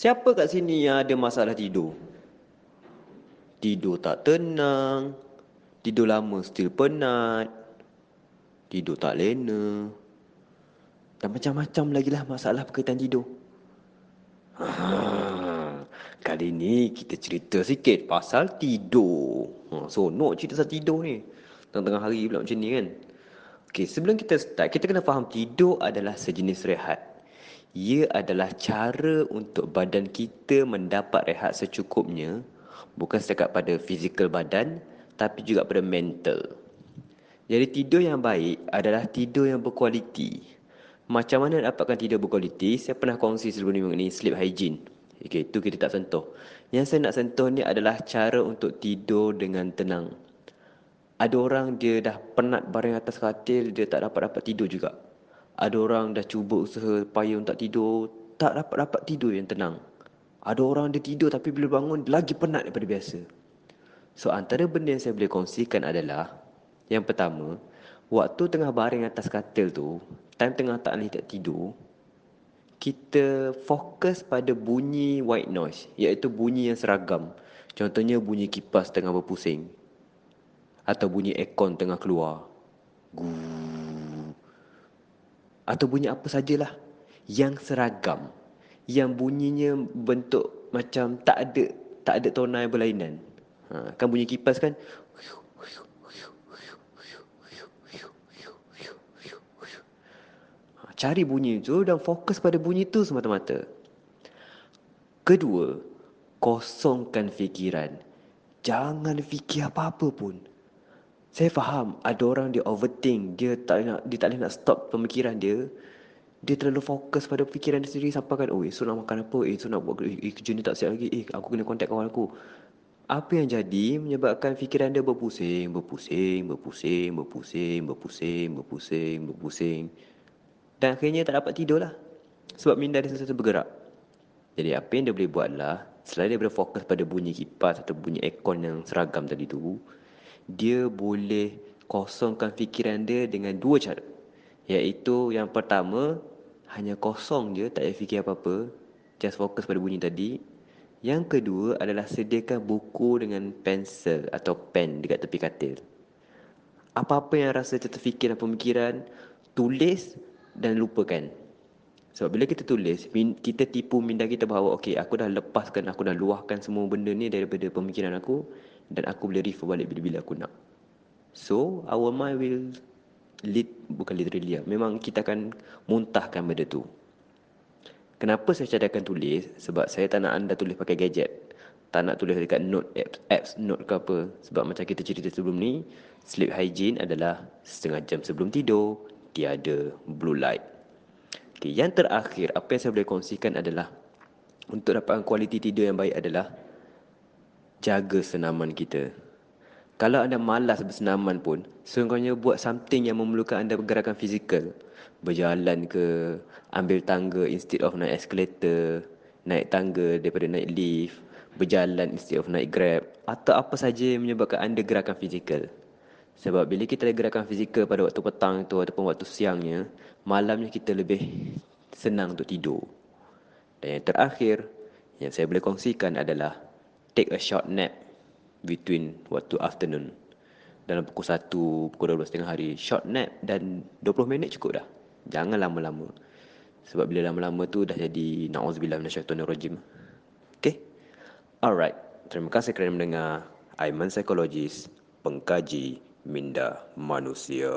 Siapa kat sini yang ada masalah tidur? Tidur tak tenang, tidur lama still penat, tidur tak lena, dan macam-macam lagi lah masalah berkaitan tidur. Ha, kali ni kita cerita sikit pasal tidur. Ha, so, no cerita pasal tidur ni. Tengah-tengah hari pula macam ni kan. Okay, sebelum kita start, kita kena faham tidur adalah sejenis rehat. Ia adalah cara untuk badan kita mendapat rehat secukupnya bukan setakat pada fizikal badan tapi juga pada mental. Jadi tidur yang baik adalah tidur yang berkualiti. Macam mana dapatkan tidur berkualiti? Saya pernah kongsi sebelum ni mengenai sleep hygiene. Okay, itu kita tak sentuh. Yang saya nak sentuh ni adalah cara untuk tidur dengan tenang. Ada orang dia dah penat baring atas katil, dia tak dapat dapat tidur juga. Ada orang dah cuba usaha payung tak tidur, tak dapat dapat tidur yang tenang. Ada orang dia tidur tapi bila bangun lagi penat daripada biasa. So antara benda yang saya boleh kongsikan adalah yang pertama, waktu tengah baring atas katil tu, time tengah tak boleh tak tidur, kita fokus pada bunyi white noise, iaitu bunyi yang seragam. Contohnya bunyi kipas tengah berpusing. Atau bunyi aircon tengah keluar. Guu. Atau bunyi apa sajalah yang seragam. Yang bunyinya bentuk macam tak ada tak ada tonal berlainan. Ha, kan bunyi kipas kan Cari bunyi itu dan fokus pada bunyi itu semata-mata. Kedua, kosongkan fikiran. Jangan fikir apa-apa pun. Saya faham ada orang dia overthink, dia tak nak dia tak boleh nak stop pemikiran dia. Dia terlalu fokus pada fikiran dia sendiri sampai kan, oh, esok nak makan apa? Eh, esok nak buat eh, kerja ni tak siap lagi. Eh, aku kena kontak kawan aku. Apa yang jadi menyebabkan fikiran dia berpusing, berpusing, berpusing, berpusing, berpusing, berpusing, berpusing. Dan akhirnya tak dapat tidur lah. Sebab minda dia sentiasa bergerak. Jadi apa yang dia boleh buat lah, selain boleh fokus pada bunyi kipas atau bunyi aircon yang seragam tadi tu, dia boleh kosongkan fikiran dia dengan dua cara. Iaitu yang pertama, hanya kosong je, tak payah fikir apa-apa. Just fokus pada bunyi tadi. Yang kedua adalah sediakan buku dengan pensel atau pen dekat tepi katil. Apa-apa yang rasa terfikir dan pemikiran, tulis dan lupakan. Sebab bila kita tulis, kita tipu minda kita bahawa okay, aku dah lepaskan, aku dah luahkan semua benda ni daripada pemikiran aku dan aku boleh refer balik bila-bila aku nak. So, our mind will lead, bukan literally lah. Memang kita akan muntahkan benda tu. Kenapa saya cadangkan tulis? Sebab saya tak nak anda tulis pakai gadget. Tak nak tulis dekat note apps, apps note ke apa. Sebab macam kita cerita sebelum ni, sleep hygiene adalah setengah jam sebelum tidur, tiada blue light. Okay, yang terakhir, apa yang saya boleh kongsikan adalah untuk dapatkan kualiti tidur yang baik adalah jaga senaman kita. Kalau anda malas bersenaman pun, sungguhnya buat something yang memerlukan anda bergerakan fizikal. Berjalan ke, ambil tangga instead of naik escalator, naik tangga daripada naik lift, berjalan instead of naik grab, atau apa saja yang menyebabkan anda gerakan fizikal. Sebab bila kita ada gerakan fizikal pada waktu petang itu ataupun waktu siangnya, malamnya kita lebih senang untuk tidur. Dan yang terakhir, yang saya boleh kongsikan adalah take a short nap between waktu afternoon. Dalam pukul 1, pukul 12 tengah hari, short nap dan 20 minit cukup dah. Jangan lama-lama. Sebab bila lama-lama tu dah jadi na'udzubillah minasyaitonirrajim. Okay? Alright. Terima kasih kerana mendengar Aiman Psikologis, pengkaji minda manusia.